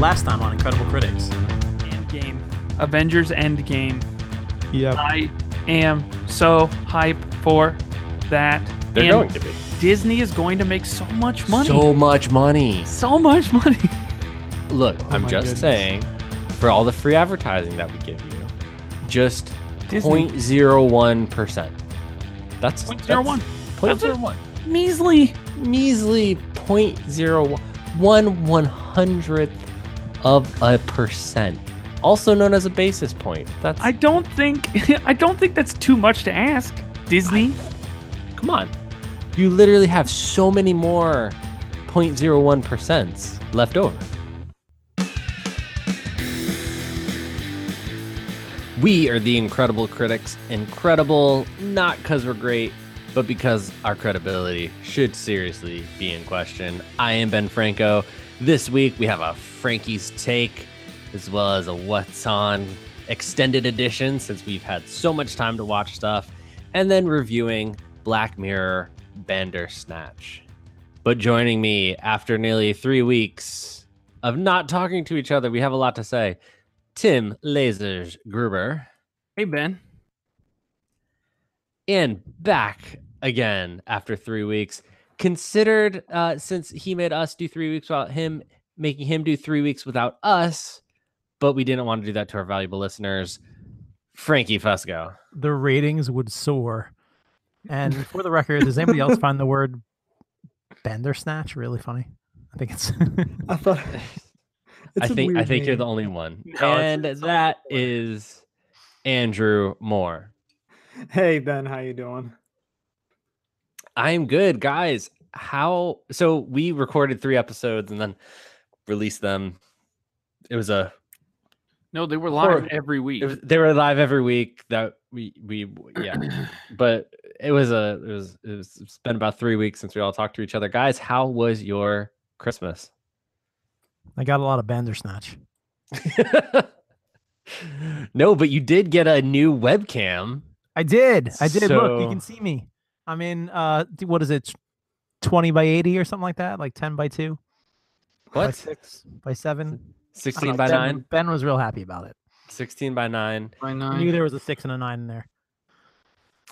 last time on Incredible Critics. Endgame. Avengers Endgame. Yep. I am so hype for that. They're And going to be. Disney is going to make so much money. So much money. So much money. Look, oh I'm just goodness. saying, for all the free advertising that we give you, just Disney. 0.01%. That's Point zero one. Point That's zero Measly. Measly 0.01 one one hundredth of a percent, also known as a basis point. That's I don't think I don't think that's too much to ask. Disney. come on. You literally have so many more 0.01% left over. We are the incredible critics. Incredible, not because we're great, but because our credibility should seriously be in question. I am Ben Franco. This week we have a Frankie's Take, as well as a What's On extended edition, since we've had so much time to watch stuff, and then reviewing Black Mirror Bandersnatch. But joining me after nearly three weeks of not talking to each other, we have a lot to say. Tim Lasers Gruber. Hey Ben. and back again after three weeks. Considered uh, since he made us do three weeks without him, making him do three weeks without us, but we didn't want to do that to our valuable listeners. Frankie Fusco. The ratings would soar. And for the record, does anybody else find the word Bandersnatch really funny? I think it's I thought. I It's a think I weird think you're the only one, No, and it's that only is Andrew Moore. Hey Ben, how you doing? I am good, guys. How so? We recorded three episodes and then released them. It was a No, they were live Horrible. every week. Was, they were live every week. That we we yeah, but it was a it was it was it's been about three weeks since we all talked to each other. Guys, how was your Christmas? I got a lot of Bandersnatch. no, but you did get a new webcam. I did. I did. Look, you can see me. I'm in uh what is it? 20 by 80 or something like that, like 10 by 2. By What? 6 by 7. Sixteen by ben, nine. Ben was real happy about it. Sixteen by nine. By I nine. knew there was a 6 and a 9 in there.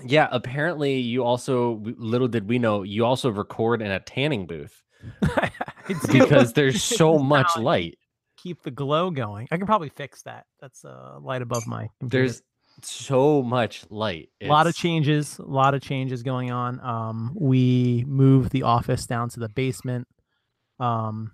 Yeah. Apparently, you also little did we know you also record in a tanning booth because there's so much light. keep the glow going. I can probably fix that. That's uh, light above my. computer. There's so much light. a lot of changes. A lot of changes going on. Um, we moved the office down to the basement, um,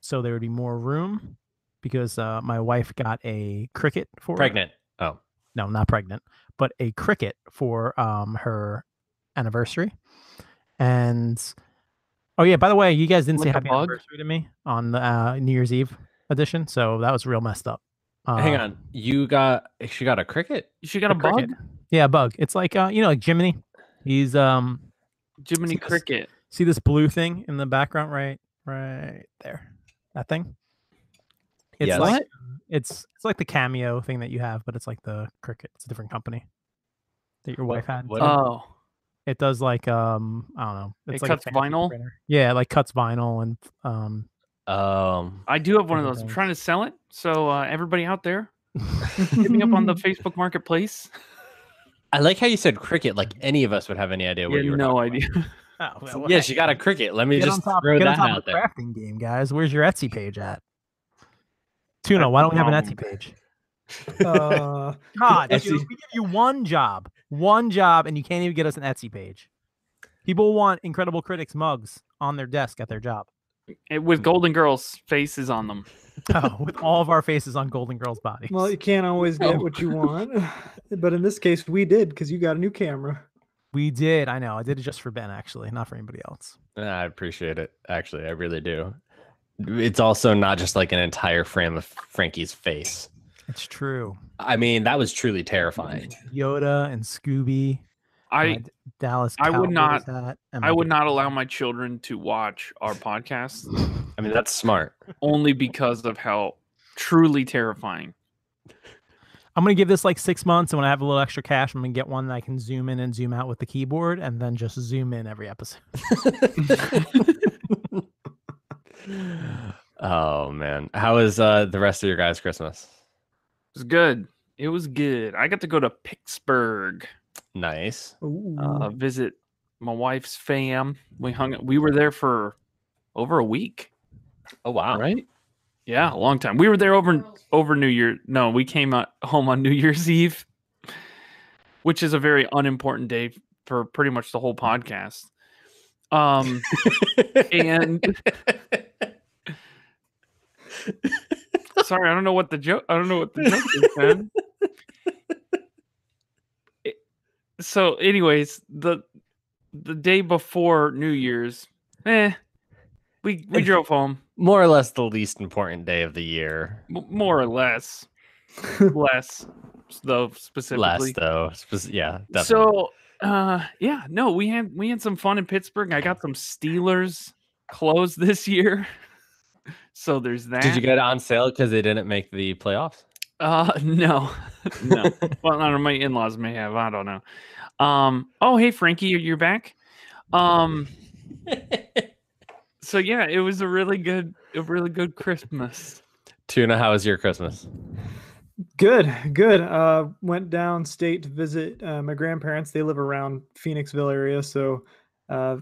so there would be more room because uh, my wife got a Cricut for Pregnant. Oh. No, not pregnant, but a Cricut for um her anniversary. And oh yeah, by the way, you guys didn't say Like a happy bug? anniversary to me on the uh, New Year's Eve edition, so that was real messed up. Hang Uh, on. You got she got a cricket? She got a, a Cricut. bug? Yeah, a bug. It's like uh, you know, like Jiminy. He's um Jiminy See this- Cricket. see this blue thing in the background right right there. That thing. It's Yes. like it's it's like the cameo thing that you have, but it's like the Cricut. It's a different company that your What- wife had. what- Oh. It does like um I don't know. It's It like a cuts vinyl? printer. Yeah, it like cuts vinyl and um Um I do have one of those. I'm trying to sell it. So uh, everybody out there, hit me up on the Facebook Marketplace. I like how you said cricket like any of us would have any idea what Yeah, you were no talking idea. oh, well, about. Yeah, she got a Cricut. Let me just on top, throw get that out the there. crafting game, guys. Where's your Etsy page at? Tuna, why don't we have an Etsy page? Uh, God, Etsy- dude, we give you one job, one job, and you can't even get us an Etsy page. People want Incredible Critics mugs on their desk at their job. With Golden Girls faces on them. Oh, with all of our faces on Golden Girls' bodies. well, you can't always get what you oh. want, but in this case, we did because you got a new camera. we did. I know. I did it just for Ben, actually, not for anybody else. I appreciate it. Actually, I really do. It's also not just like an entire frame of Frankie's face. It's true. I mean, that was truly terrifying. Yoda and Scooby. My I D- Dallas. I would not- hat, and I would not allow my children to watch our podcast I mean, that's smart. only because of how truly terrifying. I'm gonna give this like six months, and when I have a little extra cash, I'm gonna get one that I can zoom in and zoom out with the keyboard, and then just zoom in every episode. Oh man, how was uh, the rest of your guys' Christmas? It was good. It was good. I got to go to Pittsburgh, Nice. Uh, visit my wife's fam. We hung. We were there for over a week. Oh wow. Right? Yeah, a long time. We were there over over New Year. No, we came home on New Year's Eve, which is a very unimportant day for pretty much the whole podcast. Um, and sorry, I don't know what the joke. I don't know what the joke is, man. It- So, anyways, the the day before New Year's, eh, we we drove home More or less the least important day of the year. m- more or less, less though specifically. Less though. Spec- yeah, definitely. So, uh, yeah, no, we had we had some fun in Pittsburgh. I got some Steelers clothes this year, so there's that. Did you get it on sale because they didn't make the playoffs? Uh, no, no. well, I don't know. My in-laws may have. I don't know. Um. Oh, hey, Frankie, you're back. Um. So yeah, it was a really good, a really good Christmas. Tuna, how was your Christmas? Good, good. Uh, went downstate to visit uh, my grandparents. They live around Phoenixville area, so uh,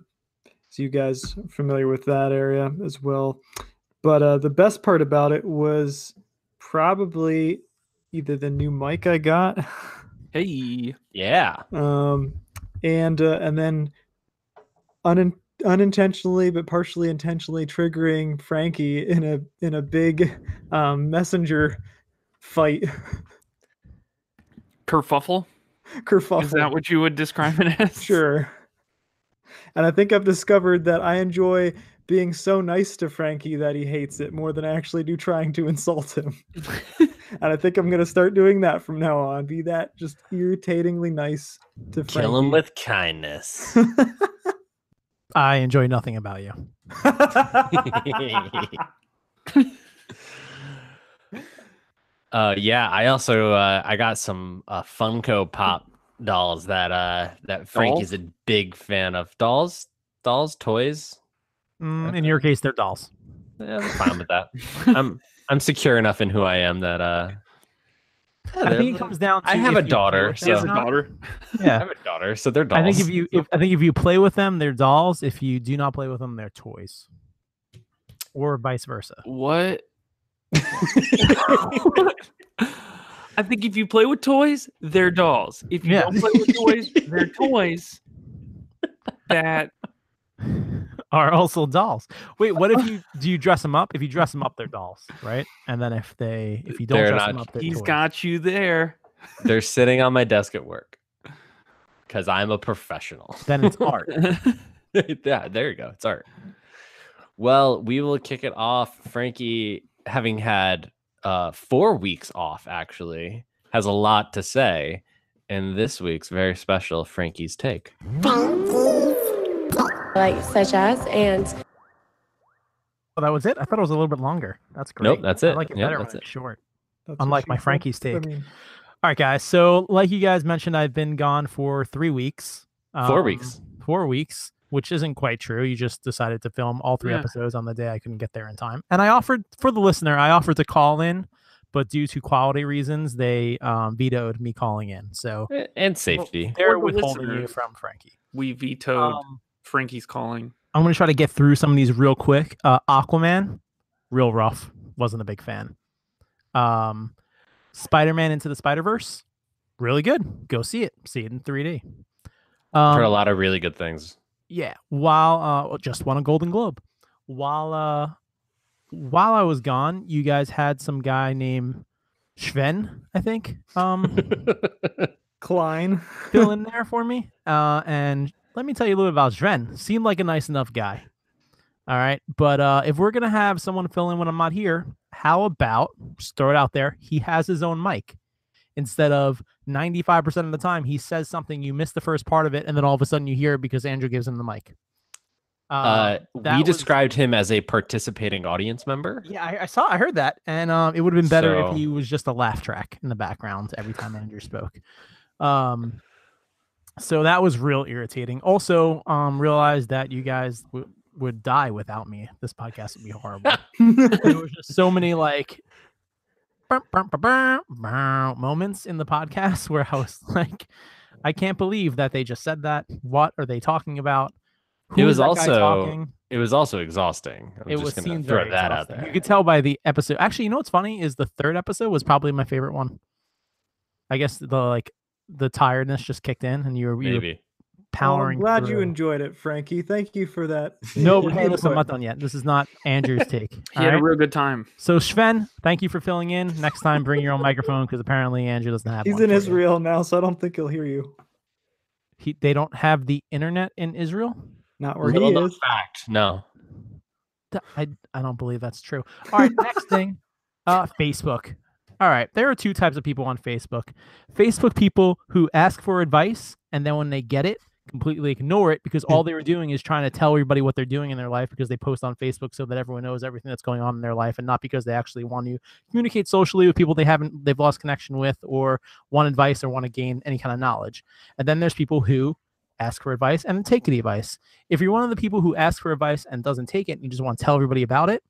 so you guys are familiar with that area as well. But uh, the best part about it was probably either the new mic I got, Hey, Yeah. um, and uh, and then unin- unintentionally but partially intentionally triggering Frankie in a in a big um, messenger fight kerfuffle. kerfuffle. Is that what you would describe it as? Sure. And I think I've discovered that I enjoy being so nice to Frankie that he hates it more than I actually do trying to insult him. and I think I'm going to start doing that from now on. Be that just irritatingly nice to Frankie. Kill him with kindness. I enjoy nothing about you. uh yeah, I also uh I got some uh Funko Pop dolls that uh that Frankie's a big fan of. Dolls? Dolls, toys? Mm, in your case, they're dolls. Yeah, I'm fine with that. I'm I'm secure enough in who I am that uh I think it comes down to I have a daughter, with She has a or not. daughter. I have a daughter, so they're dolls. I think if you if I think if you play with them, they're dolls. If you do not play with them, they're toys. Or vice versa. What? I think if you play with toys, they're dolls. If you Yeah. don't play with toys, they're toys that Are also dolls. Wait, what if you do you dress them up? If you dress them up, they're dolls, right? And then if they if you don't They're dress them up, they're he's toys. got you there. they're sitting on my desk at work. Cause I'm a professional. then it's art. yeah, there you go. It's art. Well, we will kick it off. Frankie, having had uh, four weeks off, actually, has a lot to say in this week's very special Frankie's Take. Like such as and Oh, that was it. I thought it was a little bit longer. That's great. Nope, that's it. I it. like it Yep, better that's when it's it. short. That's Unlike my said. Frankie's I mean, All right, guys. So, like you guys mentioned, I've been gone for three weeks. Four Um, weeks. Four weeks, which isn't quite true. You just decided to film all three Yeah. episodes on the day I couldn't get there in time. And I offered for the listener, I offered to call in, but due to quality reasons, they um, vetoed me calling in. So Eh, And safety. they're the withholding you from Frankie. We vetoed Um, Frankie's calling. I'm going to try to get through some of these real quick. Uh, Aquaman, real rough. Wasn't a big fan. Um, Spider-Man into the Spider-Verse, really good. Go see it. See it in 3D. Um, Heard a lot of really good things. yeah. While uh, just won a Golden Globe. While uh, while I was gone, you guys had some guy named Sven, I think, um, Klein. fill in there for me. Uh, and let me tell you a little bit about Sven. Seemed like a nice enough guy. All right. But uh, if we're going to have someone fill in when I'm not here, how about just throw it out there? He has his own mic. Instead of 95% of the time, he says something, you miss the first part of it, and then all of a sudden you hear it because Andrew gives him the mic. Uh, that we was- described him as a participating audience member. Yeah, I, I saw, I heard that, and um, it would have been better So- if he was just a laugh track in the background every time Andrew spoke. Um, so that was real irritating. Also, um, realized that you guys w- would die without me. This podcast would be horrible. there was just so many like burr, burr, burr, moments in the podcast where I was like, I can't believe that they just said that. What are they talking about? It was is that guy also talking? It was also exhausting. I'm it just was gonna throw that out there. You could tell by the episode. Actually, you know what's funny is the third episode was probably my favorite one. I guess the like the tiredness just kicked in, and you were, you were Maybe. Oh, I'm powering. glad you enjoyed it, Frankie. Thank you for that. No, but hey, input. listen, I'm not done yet. This is not Andrew's take. He had right? a real good time. So Sven, thank you for filling in. Next time, bring your own microphone because apparently Andrew doesn't have. He's one in for you. Israel now, so I don't think he'll hear you. He, they don't have the internet in Israel. Not where he Little known is. fact. No. I I don't believe that's true. All right, next thing, uh, Facebook. All right, there are two types of people on Facebook. Facebook people who ask for advice and then when they get it, completely ignore it because all hmm. they were doing is trying to tell everybody what they're doing in their life because they post on Facebook so that everyone knows everything that's going on in their life and not because they actually want to communicate socially with people they haven't they've lost connection with or want advice or want to gain any kind of knowledge. And then there's people who ask for advice and then take the advice. If you're one of the people who ask for advice and doesn't take it, and you just want to tell everybody about it,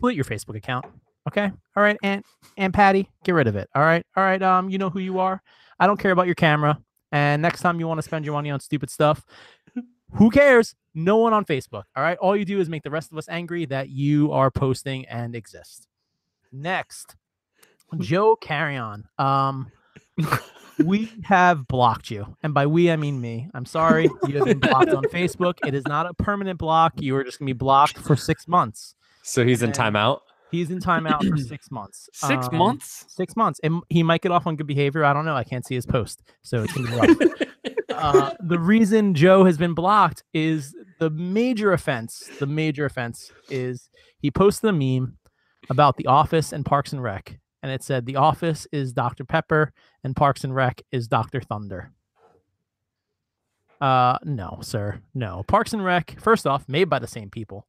delete your Facebook account. Okay. All right, Aunt Aunt Patty, get rid of it. All right. All right. Um, you know who you are. I don't care about your camera. And next time you want to spend your money on stupid stuff, who cares? No one on Facebook. All right. All you do is make the rest of us angry that you are posting and exist. Next, Joe Carrion. Um, we have blocked you, and by we I mean me. I'm sorry, you have been blocked on Facebook. It is not a permanent block. You are just gonna be blocked for six months. So he's in timeout. He's in timeout for six months. Six Um, months? Six months, and he might get off on good behavior. I don't know. I can't see his post, so it's gonna be rough. uh, the reason Joe has been blocked is the major offense. The major offense is he posted a meme about The Office and Parks and Rec, and it said The Office is Dr. Pepper and Parks and Rec is Dr. Thunder. Uh, no, sir, no. Parks and Rec, first off, made by the same people.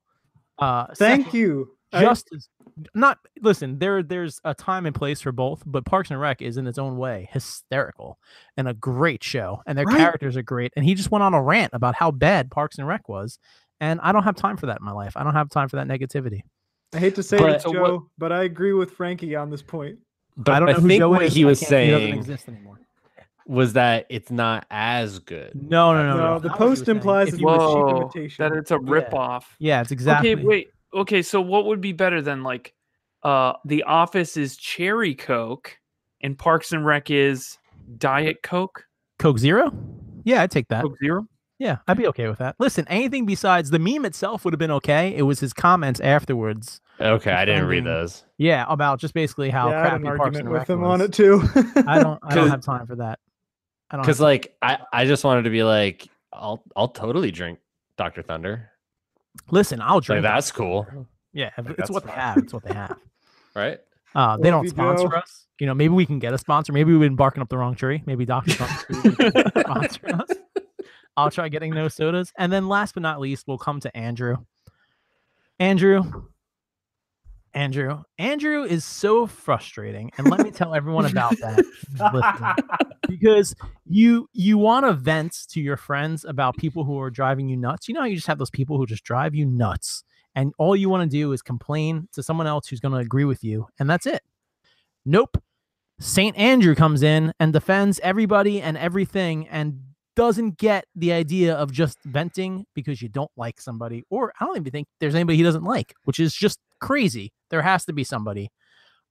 Uh, Thank second, you. I- just as not listen there there's a time and place for both but parks and rec is in its own way hysterical and a great show and their Right. characters are great and he just went on a rant about how bad parks and rec was and i don't have time for that in my life i don't have time for that negativity I hate to say But- uh, it, So Joe, what- but I agree with Frankie on this point. But i don't know who think Joe what is. he was can't- he doesn't saying exist anymore was that it's not as good. no no no No, no, the not what he was post implies If that you you were- were cheap imitation. that it's a Yeah. rip off. yeah it's exactly Okay, wait. Okay, so what would be better than like uh The Office is cherry coke and Parks and Rec is Diet Coke? coke zero yeah i'd take that Coke Zero? yeah i'd be okay with that listen anything besides the meme itself would have been okay it was his comments afterwards Okay, I didn't read those. yeah about just basically how yeah, I had crappy an parks argument and with rec him was. on it too. I don't. I don't 'Cause- have time for that. I don't. Because like I, I just wanted to be like, I'll I'll totally drink Dr. Thunder. Listen, I'll Like that's cool, yeah, like, it's that's what they have. It's what they have. right? Uh, they don't sponsor Joe. us. You know, maybe we can get a sponsor. Maybe we've been barking up the wrong tree. Maybe Doctor sponsor us. I'll try getting those sodas, and then last but not least, we'll come to Andrew. Andrew. Andrew. Andrew is so frustrating, and let me tell everyone about that. Because you you want to vent to your friends about people who are driving you nuts. You know, how you just have those people who just drive you nuts, and all you want to do is complain to someone else who's going to agree with you, and that's it. Nope. St. Andrew comes in and defends everybody and everything and doesn't get the idea of just venting because you don't like somebody, or I don't even think there's anybody he doesn't like, which is just crazy. There has to be somebody.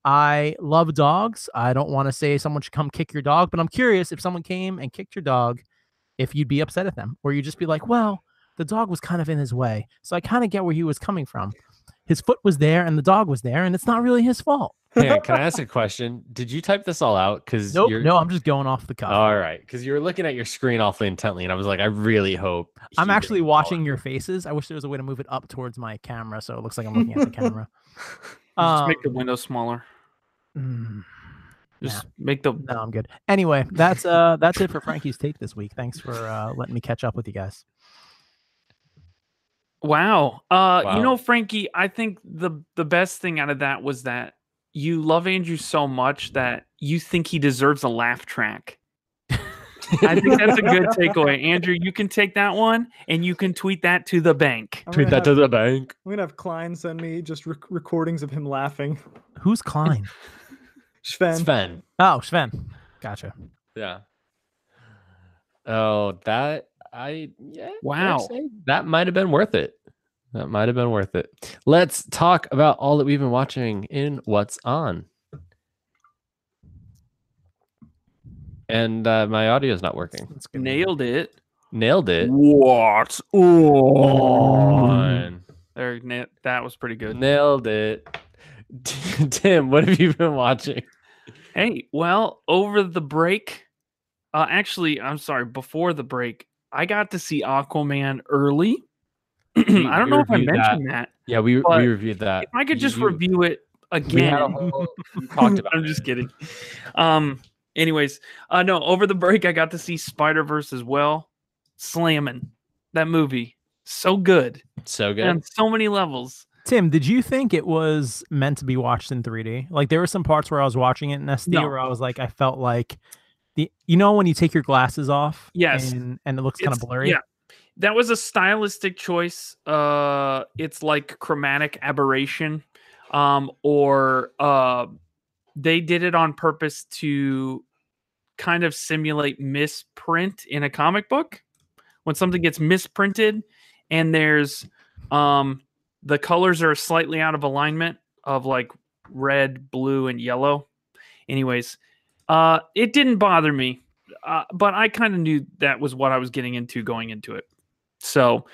I love dogs. I don't want to say someone should come kick your dog, but I'm curious if someone came and kicked your dog, if you'd be upset at them, or you'd just be like, well, the dog was kind of in his way. So I kind of get where he was coming from. His foot was there and the dog was there, and it's not really his fault. Hang on, can I ask a question? Did you type this all out? Because Nope. No, I'm just going off the cuff. all right. Because you were looking at your screen awfully intently, and I was like, I really hope. I'm actually watching your faces. I wish there was a way to move it up towards my camera so it looks like I'm looking at the camera. Just Um, make the window smaller. mm, Just make the no, I'm good. Anyway, that's uh that's it for Frankie's take this week. Thanks for uh letting me catch up with you guys. Wow. Uh Wow. you know, Frankie, I think the the best thing out of that was that you love Andrew so much that you think he deserves a laugh track. I think that's a good takeaway. Andrew, you can take that one and you can tweet that to the bank. I'm Tweet gonna that to the bank. I'm gonna have Klein send me just rec- recordings of him laughing. Who's Klein? Sven. Sven. oh, Sven. Gotcha. Yeah. Oh, that I yeah. Wow. that might have been worth it. That might have been worth it. Let's talk about all that we've been watching in What's On. And uh, my audio is not working. That's good. Nailed it. Nailed it. What? On. There, na- that was pretty good. Nailed it. Tim, what have you been watching? Hey, well, over the break, uh, actually, I'm sorry, before the break, I got to see Aquaman early. I don't we know if I reviewed that. mentioned that. Yeah, we we reviewed that. If I could just You- review it we had a again. whole- talked about I'm it. just kidding. Um. Anyways, uh, no. Over the break, I got to see Spider Verse as well. Slamming that movie, so good so good. on so many levels. Tim, did you think it was meant to be watched in 3D? Like there were some parts where I was watching it in SD No. where I was like, I felt like the you know when you take your glasses off, Yes. and, and it looks kind of blurry. Yeah, that was a stylistic choice. Uh, it's like chromatic aberration, um, or uh, they did it on purpose to kind of simulate misprint in a comic book when something gets misprinted and there's um the colors are slightly out of alignment of like red blue and yellow anyways uh it didn't bother me uh, but I kind of knew that was what I was getting into going into it. So,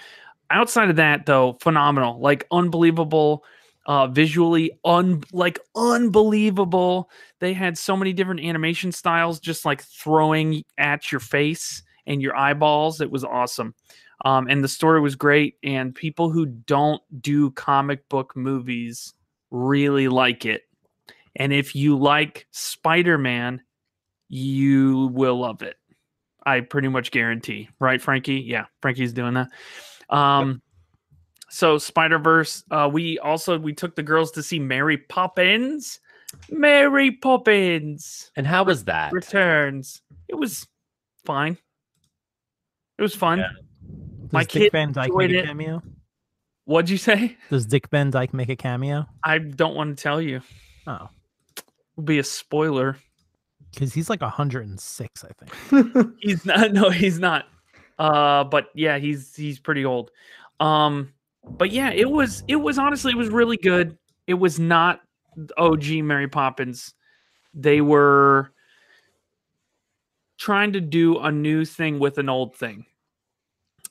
outside of that, though, phenomenal, like unbelievable, uh, visually, un like unbelievable. They had so many different animation styles, just like throwing at your face and your eyeballs. It was awesome, um, and the story was great. And people who don't do comic book movies really like it. And if you like Spider Man, you will love it. I pretty much guarantee, right, Frankie? Yeah, Frankie's doing that. Um, so Spider Verse. Uh, we also we took the girls to see Mary Poppins. Mary Poppins And how was that? returns. It was fine. It was fun. Yeah. Does My Dick kid Van Dyke enjoyed make a it. cameo? What'd you say? Does Dick Van Dyke make a cameo? I don't want to tell you. Oh, It'll be a spoiler. Because he's like 106, I think. He's not. No, he's not. Uh, but yeah, he's he's pretty old. Um, but yeah, it was it was honestly it was really good. It was not OG Mary Poppins. They were trying to do a new thing with an old thing.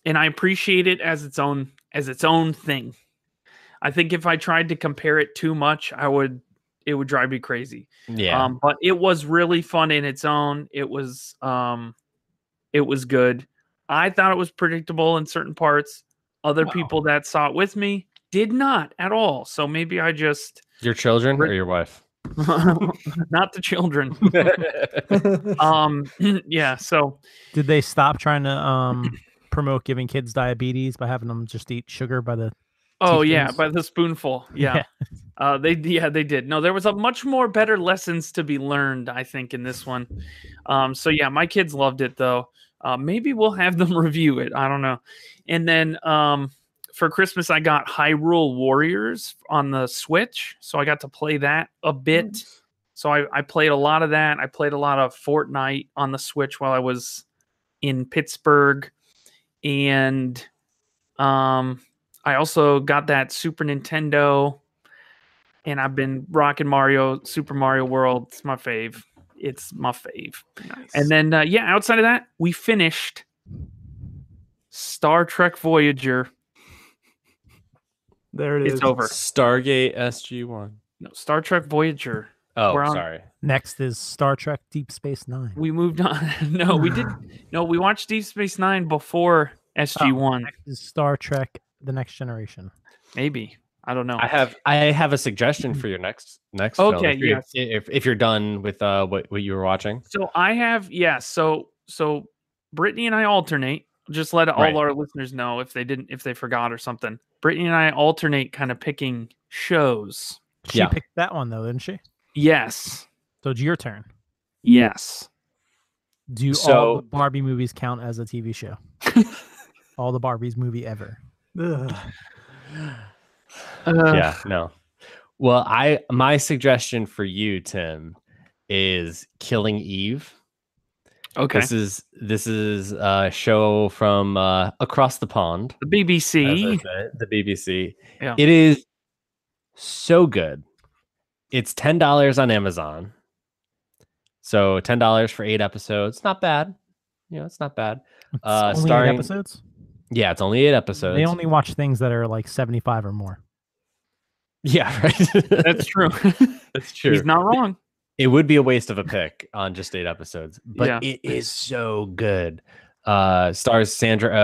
And I appreciate it as its own as its own thing. I think if I tried to compare it too much, I would it would drive me crazy. Yeah. Um, but it was really fun in its own. It was um it was good. I thought it was predictable in certain parts. Other Wow. people that saw it with me did not at all. So maybe I just your children or your wife? not the children. Um yeah, so Did they stop trying to um promote giving kids diabetes by having them just eat sugar by the? Oh yeah, by the spoonful. Yeah. Uh, they yeah they did. No, there was a much more better lessons to be learned. I think in this one. Um, so yeah, my kids loved it though. Uh, maybe we'll have them review it. I don't know. And then um, for Christmas, I got Hyrule Warriors on the Switch, so I got to play that a bit. So I, I played a lot of that. I played a lot of Fortnite on the Switch while I was in Pittsburgh, and um, I also got that Super Nintendo, and I've been rocking Mario Super Mario World. It's my fave. It's my fave. And then uh, yeah, outside of that, we finished Star Trek Voyager. there it is. It's over. Stargate SG One. No, Star Trek Voyager. Oh, We're on- sorry. Next is Star Trek Deep Space Nine. We moved on. no, we did. No, we watched Deep Space Nine before SG One. Next is Star Trek: The Next Generation. Maybe I don't know. I have I have a suggestion for your next next. film, Okay, if you're- If if you're done with uh what what you were watching. So I have yeah. So so Brittany and I alternate. Just let all Right. our listeners know if they didn't if they forgot or something. Brittany and I alternate kind of picking shows. She Yeah. picked that one though, didn't she? Yes. So it's your turn. Yes. Do all So- the Barbie movies count as a TV show? all the Barbies movie ever. Ugh. Uh, yeah, no. Well, I my suggestion for you, Tim, is Killing Eve. Okay. This is this is a show from uh, across the pond. The BBC. said, the BBC. Yeah. It is so good. It's ten dollars on Amazon. So ten dollars for eight episodes. Not bad. You know, it's not bad. It's Uh, only starring- eight episodes. Yeah, it's only eight episodes. They only watch things that are like seventy-five or more. Yeah, right. That's true. That's true. He's not wrong. it would be a waste of a pick on just eight episodes, but Yeah. it is so good. Uh stars Sandra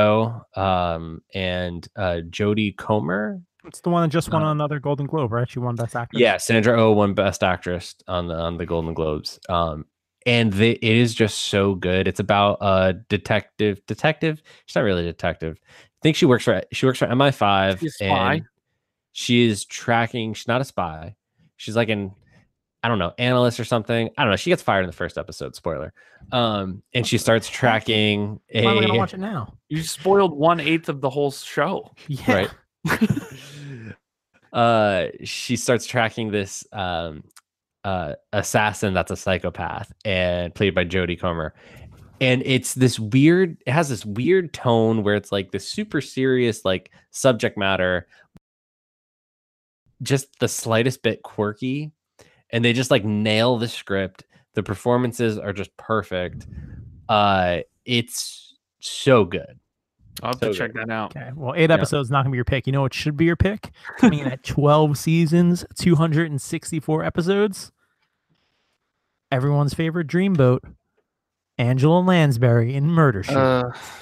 Oh um and uh Jodie Comer. It's the one that just won Uh, another Golden Globe, right? She won Best Actress. Yeah, Sandra Oh won Best Actress on the on the Golden Globes. Um and the, it is just so good. It's about a detective. Detective. She's not really a detective. I think she works for she works for MI5 She's a spy. she is tracking. She's not a spy. She's like an I don't know analyst or something. I don't know. She gets fired in the first episode. Spoiler. Um, and she starts tracking a Why am I gonna watch it now? You spoiled one eighth of the whole show. Yeah. right uh she starts tracking this um uh assassin that's a psychopath and played by Jodie Comer. And it's this weird it has this weird tone where it's like this super serious like subject matter. Just the slightest bit quirky and they just like nail the script. The performances are just perfect. Uh it's so good I'll have to So check that out. Okay. Well, eight Yeah. episodes not gonna be your pick. You know what should be your pick? Coming in at twelve seasons, two hundred and sixty-four episodes. Everyone's favorite dreamboat, Angela Lansbury in Murder She. Uh,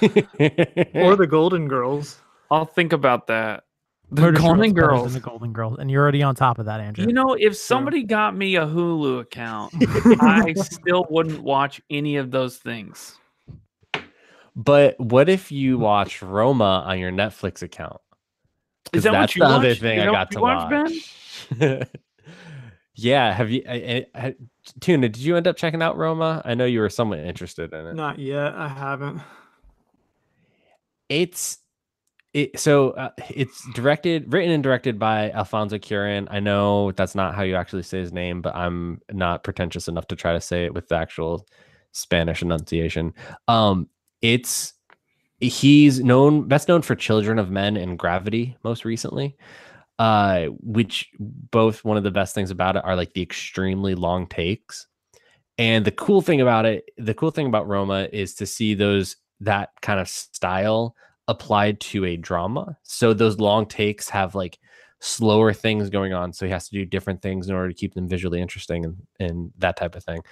or the Golden Girls. I'll think about that. The Murder, Golden Wrote's better than Girls. The Golden Girls, and you're already on top of that, Andrew. You know, if somebody got me a Hulu account, I still wouldn't watch any of those things. But what if you watch Roma on your Netflix account? Is that what you the other thing Is I got to watch, watch. yeah, have you? I, I, I- Tuna, did you end up checking out Roma? I know you were somewhat interested in it. Not yet. I haven't. It's it. So uh, it's directed, written, and directed by Alfonso Cuarón. I know that's not how you actually say his name, but I'm not pretentious enough to try to say it with the actual Spanish enunciation. Um, it's he's known best known for Children of Men and Gravity most recently. Uh, which both one of the best things about it are like the extremely long takes. And the cool thing about it, the cool thing about Roma is to see those that kind of style applied to a drama. So those long takes have like slower things going on. So he has to do different things in order to keep them visually interesting and, and that type of thing.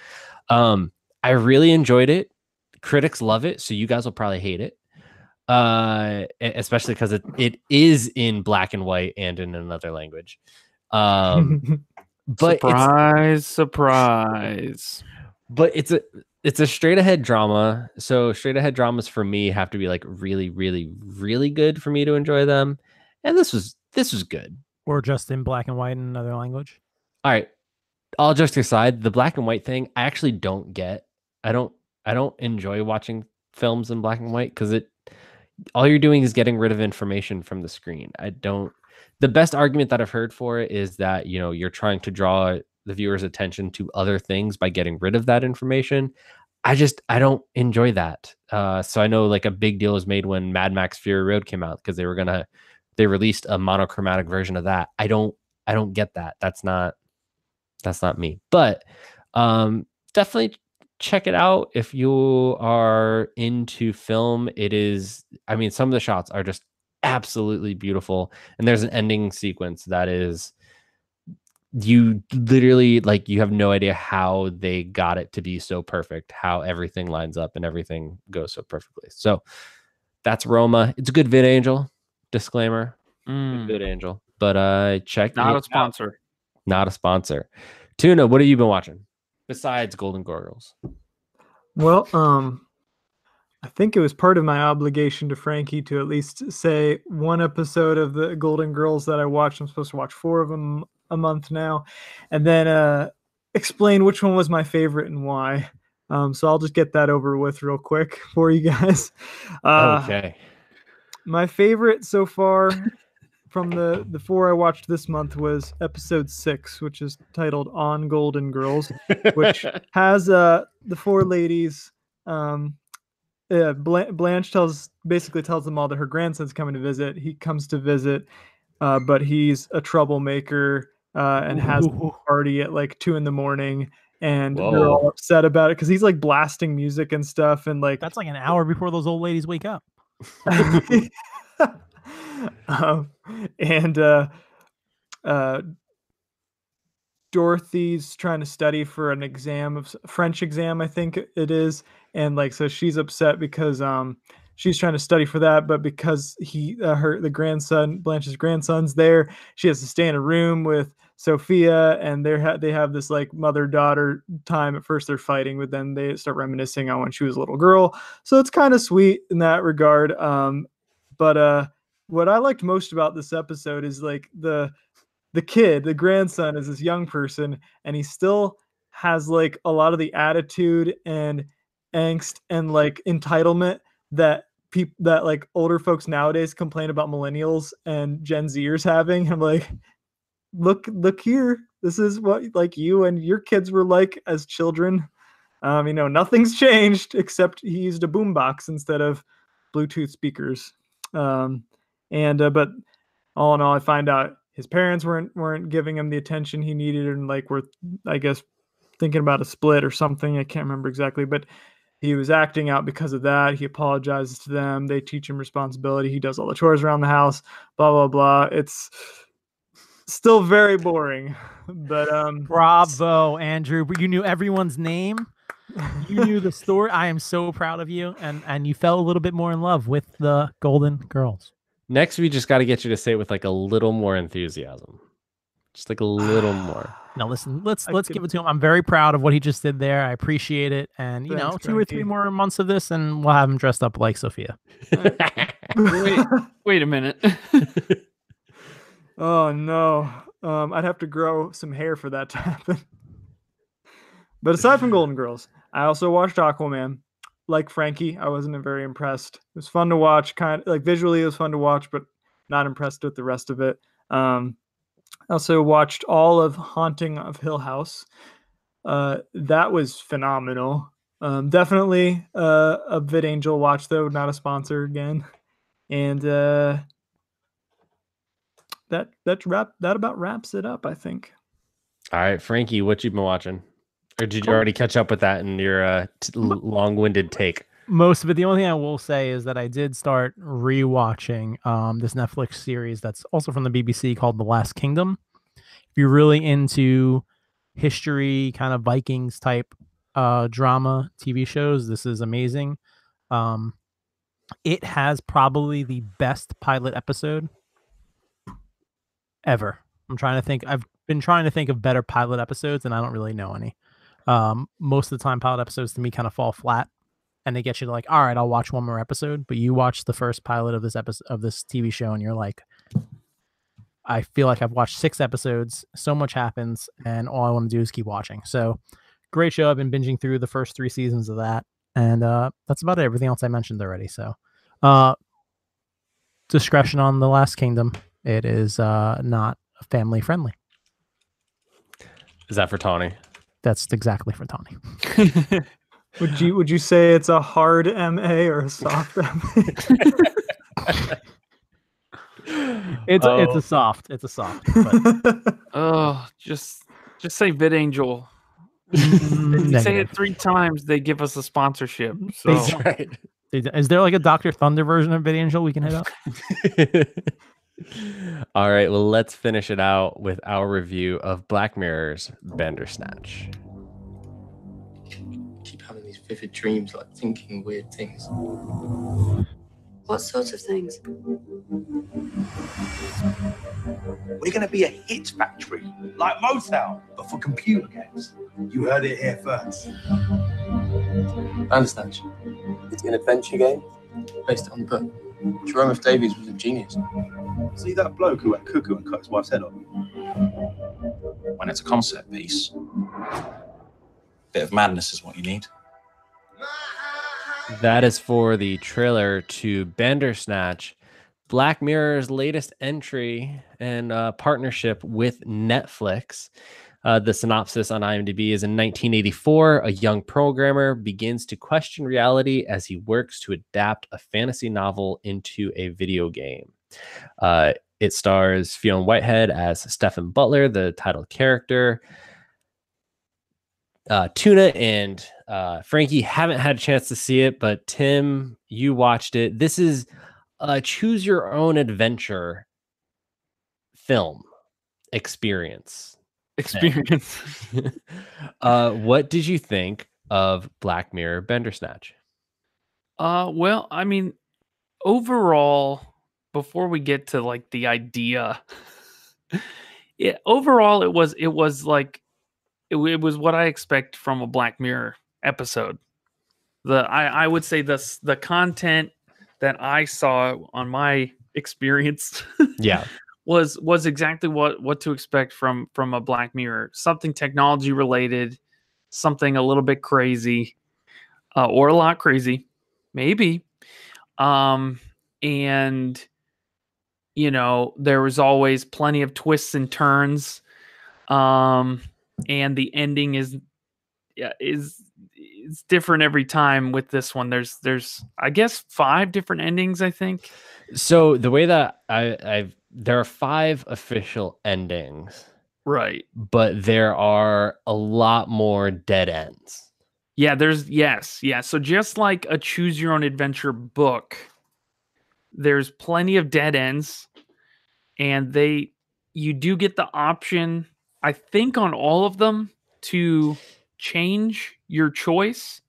Um, I really enjoyed it. Critics love it, so you guys will probably hate it. Uh, especially because it, it is in black and white and in another language. Um, but it's, surprise, surprise. but it's a it's a straight ahead drama. So straight ahead dramas for me have to be like really, really, really good for me to enjoy them. And this was this was good. or just in black and white in another language. All right. All jokes aside, the black and white thing I actually don't get. I don't I don't enjoy watching films in black and white because it all you're doing is getting rid of information from the screen. I don't the best argument that I've heard for it is that you know you're trying to draw the viewer's attention to other things by getting rid of that information. I just I don't enjoy that. Uh, so I know like a big deal was made when Mad Max Fury Road came out because they were gonna they released a monochromatic version of that. I don't I don't get that. That's not that's not me. But um definitely check it out. If you are into film. It is I mean some of the shots are just absolutely beautiful and there's an ending sequence that is you literally like you have no idea how they got it to be so perfect how everything lines up and everything goes so perfectly. So that's roma. It's a good VidAngel. Disclaimer. Mm, good angel. But uh check not a out. sponsor. not a sponsor. Tuna what have you been watching besides golden girls Well, um, I think it was part of my obligation to Frankie to at least say one episode of the Golden Girls that I watched. I'm supposed to watch four of them a month now, and then uh, explain which one was my favorite and why. Um, so I'll just get that over with real quick for you guys. Uh, okay. My favorite so far from the the four I watched this month was episode six, which is titled "On Golden Girls," which has uh the four ladies. Um, yeah, Blan- Blanche tells basically tells them all that her grandson's coming to visit. He comes to visit, uh, but he's a troublemaker uh, and has a party at like two in the morning, and they're all upset about it because he's like blasting music and stuff, and like That's like an hour before those old ladies wake up. um, and uh, uh, Dorothy's trying to study for an exam of French exam, I think it is, and like so she's upset because um she's trying to study for that, but because he uh, her the grandson Blanche's grandson's there, she has to stay in a room with Sophia, and they ha- they have this like mother daughter time. At first they're fighting, but then they start reminiscing on when she was a little girl. So it's kind of sweet in that regard. Um, but uh, what I liked most about this episode is like the the kid, the grandson, is this young person, and he still has like a lot of the attitude and angst and like entitlement that people that like older folks nowadays complain about millennials and Gen Zers having. I'm like, look, look here. This is what like you and your kids were like as children. Um, you know, nothing's changed except he used a boombox instead of Bluetooth speakers. Um, and uh, but all in all, I find out his parents weren't weren't giving him the attention he needed, and like were I guess thinking about a split or something. I can't remember exactly, but he was acting out because of that. He apologizes to them. They teach him responsibility. He does all the chores around the house. Blah blah blah. It's still very boring, but um, Bravo, Andrew. You knew everyone's name. You knew the story. I am so proud of you, and and you fell a little bit more in love with the Golden Girls. Next, we just got to get you to say it with like a little more enthusiasm, just like a little more. Now listen, let's I let's could- give it to him. I'm very proud of what he just did there. I appreciate it, and you know, Thanks, two or three more months of this, and we'll have him dressed up like Sophia. Wait, wait a minute. Oh no. Um, I'd have to grow some hair for that to happen. But aside from Golden Girls, I also watched Aquaman. Like Frankie, I wasn't very impressed. It was fun to watch, kind of like visually it was fun to watch, but not impressed with the rest of it. Um, I also watched all of Haunting of Hill House. Uh, that was phenomenal. Um, definitely uh, a VidAngel watch though, not a sponsor again. And uh, that that wrap that about wraps it up. I think. All right, Frankie, what you been watching? Or did you already catch up with that in your uh, t- long-winded take? Most of it. The only thing I will say is that I did start rewatching um, this Netflix series that's also from the BBC called The Last Kingdom. If you're really into history, kind of Vikings type uh, drama TV shows, this is amazing. Um, it has probably the best pilot episode ever. I'm trying to think. I've been trying to think of better pilot episodes, and I don't really know any. Um, most of the time, pilot episodes to me kind of fall flat, and they get you to like, all right, I'll watch one more episode. But you watch the first pilot of this episode of this TV show, and you're like, I feel like I've watched six episodes. So much happens, and all I want to do is keep watching. So, great show. I've been binging through the first three seasons of that, and uh, that's about it. Everything else I mentioned already. So, uh, discretion on the Last Kingdom. It is uh, not family friendly. Is that for Tawny? That's exactly for Tony. Would you would you say it's a hard MA or a soft MA? It's a, it's Oh. a soft. It's a soft. But oh, just just say VidAngel. mm, You say it three times, they give us a sponsorship. They So don't. right. Is- Is there like a Doctor Thunder version of VidAngel we can hit up? All right, well, let's finish it out with our review of Black Mirror's Bandersnatch. keep having these vivid dreams, like thinking weird things. What sorts of things? We're going to be a hit factory, like Motown, but for computer games. You heard it here first. Bandersnatch, It's an adventure game. based on the book. Jerome F. Davies was a genius. See that bloke who went cuckoo and cut his wife's head off? when it's a concept piece. Bit of madness is what you need. That is for the trailer to Bandersnatch, Black Mirror's latest entry and uh, partnership with Netflix. Uh, the synopsis on IMDb is in 1984, a young programmer begins to question reality as he works to adapt a fantasy novel into a video game. Uh, it stars Fionn Whitehead as Stephen Butler, the title character. Uh, Tuna and uh, Frankie haven't had a chance to see it, but Tim, you watched it. This is a choose your own adventure film experience. Experience. uh, what did you think of Black Mirror Bandersnatch? Uh, well, I mean, overall, before we get to like the idea, yeah, overall, it was it was like it, it was what I expect from a Black Mirror episode. The I I would say the the content that I saw on my experience Yeah. Was was exactly what what to expect from from a Black Mirror. Something technology related, something a little bit crazy, uh, or a lot crazy, maybe. Um, and you know there was always plenty of twists and turns. Um, and the ending is yeah is it's different every time with this one. There's there's I guess five different endings. I think. So the way that I, I've there are five official endings, Right. but there are a lot more dead ends. Yeah, there's yes, yeah. So just like a choose your own adventure book, there's plenty of dead ends and they you do get the option I think on all of them to change your choice.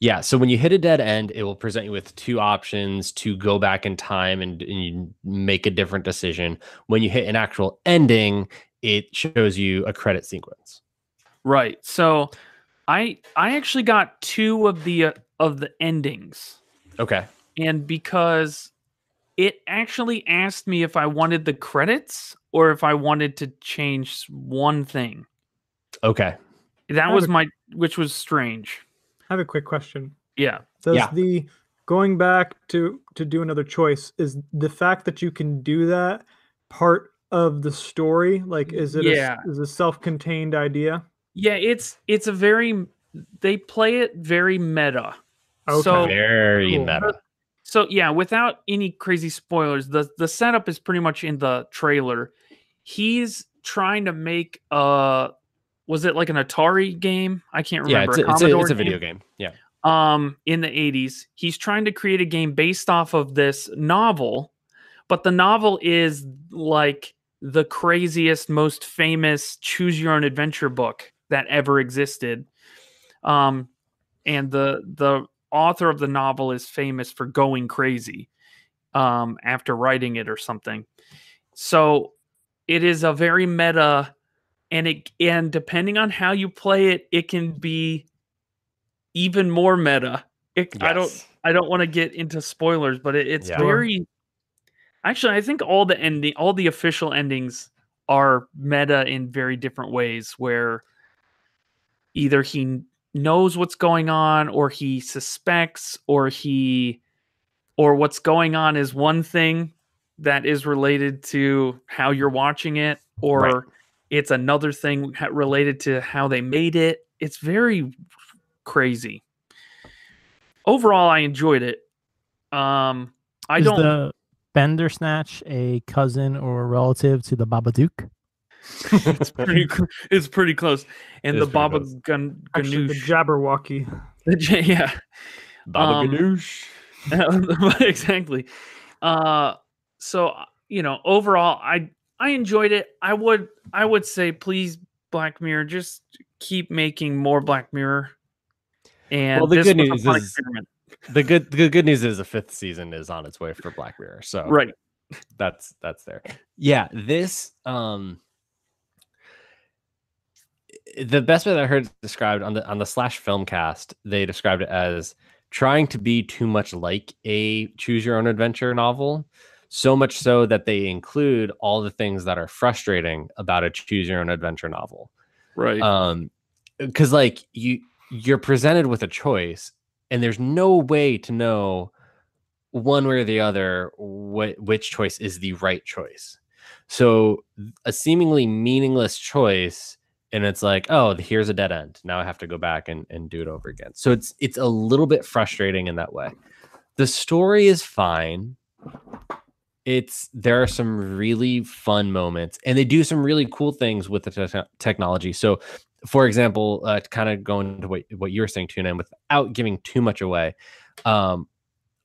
Yeah. So when you hit a dead end, it will present you with two options to go back in time and, and you make a different decision. When you hit an actual ending, it shows you a credit sequence. Right. So I I actually got two of the uh, of the endings. Okay. and because it actually asked me if I wanted the credits or if I wanted to change one thing. Okay. That was my, which was strange. I have a quick question. Yeah. Does Yeah. the going back to to do another choice is the fact that you can do that part of the story? Like, is it Yeah. a, is a self-contained idea? Yeah. It's, it's a very, they play it very meta. So, Very cool. meta. so yeah, without any crazy spoilers, the, the setup is pretty much in the trailer. He's trying to make, uh, was it like an Atari game? I can't Yeah. remember. It's a, it's, a, it's a game? video game. Yeah. um in the 80s he's trying to create a game based off of this novel but the novel is like the craziest most famous choose your own adventure book that ever existed um and the the author of the novel is famous for going crazy um after writing it or something so it is a very meta and it and depending on how you play it it can be even more meta. It, I don't I don't want to get into spoilers, but it, it's Yeah. very actually I think all the ending all the official endings are meta in very different ways where either he knows what's going on or he suspects or he or what's going on is one thing that is related to how you're watching it or Right. It's another thing related to how they made it it's very crazy overall i enjoyed it um i Is don't the Bandersnatch a cousin or relative to the Babadook? it's pretty it's pretty close and the is baba close. gun Actually, the Jabberwocky. the yeah Baba Um, Ganoush. exactly. Uh, so you know, overall, I I enjoyed it. I would I would say, please, Black Mirror, just keep making more Black Mirror. And Well, the this good news is- experiment. The good the good news is the fifth season is on its way for Black Mirror. So right. that's that's there. Yeah, this um the best way that I heard described on the on the slash filmcast, they described it as trying to be too much like a choose your own adventure novel. So much so that they include all the things that are frustrating about a choose your own adventure novel. Right. Um because like you you're presented with a choice and there's no way to know one way or the other what which choice is the right choice. So a seemingly meaningless choice and it's like, oh, here's a dead end. Now I have to go back and, and do it over again. So it's it's a little bit frustrating in that way. The story is fine. It's there are some really fun moments, and they do some really cool things with the te- technology. So, for example, uh, kind of going into what, what you were saying, Tuna, and without giving too much away, um,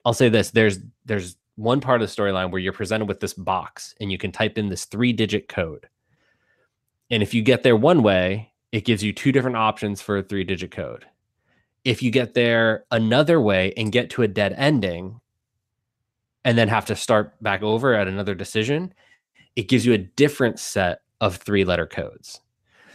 I'll say this: there's there's one part of the storyline where you're presented with this box, and you can type in this three digit code and if you get there one way, it gives you two different options for a three digit code. If you get there another way and get to a dead ending and then have to start back over at another decision, it gives you a different set of three letter codes.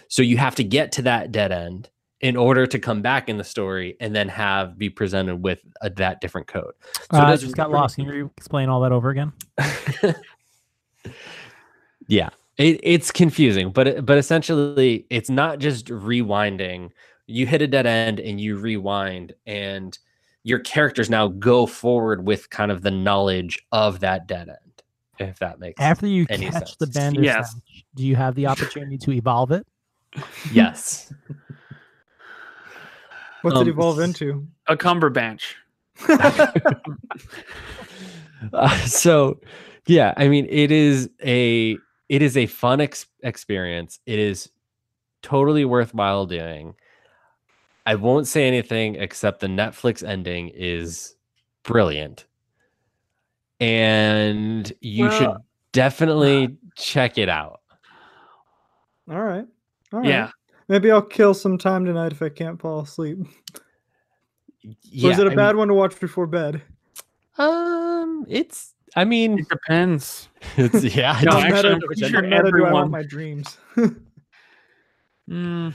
So you have to get to that dead end in order to come back in the story and then have be presented with a, that different code. So Uh, I just got lost. Can you explain all that over again? yeah it, it's confusing but but essentially it's not just rewinding you hit a dead end and you rewind and your characters now go forward with kind of the knowledge of that dead end if that makes sense. After you any catch the sense. Bandersnatch, Yes. do you have the opportunity to evolve it? yes What's Um, it evolve into? A Cumberbatch. Uh, so yeah i mean it is a it is a fun ex- experience it is totally worthwhile doing i won't say anything except the netflix ending is brilliant and you should Well- definitely check it out All right. All right. Yeah. Maybe I'll kill some time tonight if I can't fall asleep. yeah or is it a I bad mean, one to watch before bed? um it's i mean It depends. it's yeah it No, How depends actually, meta, I'm pretty sure meta do I everyone- want my dreams? Mm,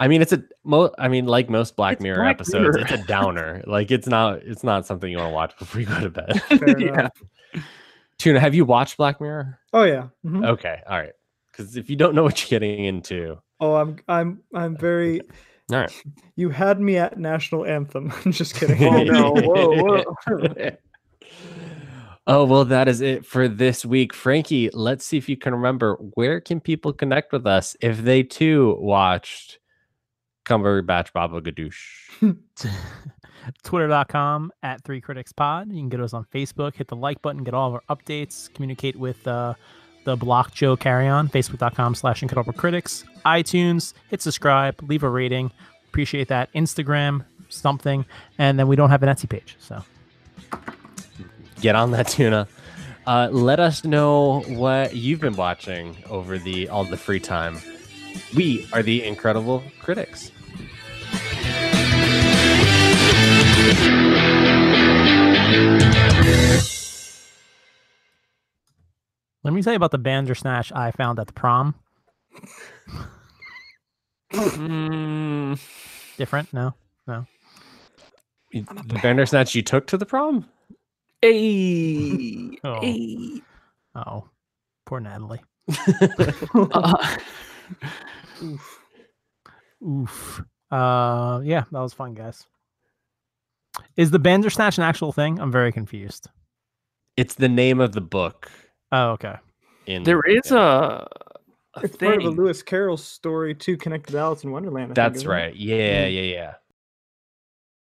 I mean, it's a mo. I mean, like most Black It's Mirror Black episodes, Mirror. it's a downer. like it's not. It's not something you want to watch before you go to bed. Yeah. Tuna, have you watched Black Mirror? Oh yeah. mhm. Okay, all right. Because if you don't know what you're getting into, Oh, I'm I'm I'm very. all right. You had me at national anthem. I'm just kidding. Oh, no. Whoa, whoa. oh well, that is it for this week, Frankie. Let's see if you can remember where can people connect with us if they too watched Cumberbatch Baba Gadoosh. Twitter.com at Three Critics Pod. You can get us on Facebook. Hit the like button. Get all of our updates. Communicate with uh, the Block Joe Carry On. Facebook.com slash Incredible Critics. iTunes. Hit subscribe. Leave a rating. Appreciate that. Instagram. Something. And then we don't have an Etsy page. So get on that tuna. Uh, let us know what you've been watching over the all the free time. We are the incredible critics. Let me tell you about the Bandersnatch I found at the prom. Mm, Different? No. No. The Bandersnatch you took to the prom? hey. Oh. Hey. Oh, poor Natalie. Uh, Oof. Uh, yeah, that was fun, guys. Is the Bandersnatch an actual thing? I'm very confused. It's the name of the book. Oh, okay. In there is a, a It's part of a. Lewis Carroll story too, connected to Alice in Wonderland. I That's isn't it? right. Yeah, yeah, yeah.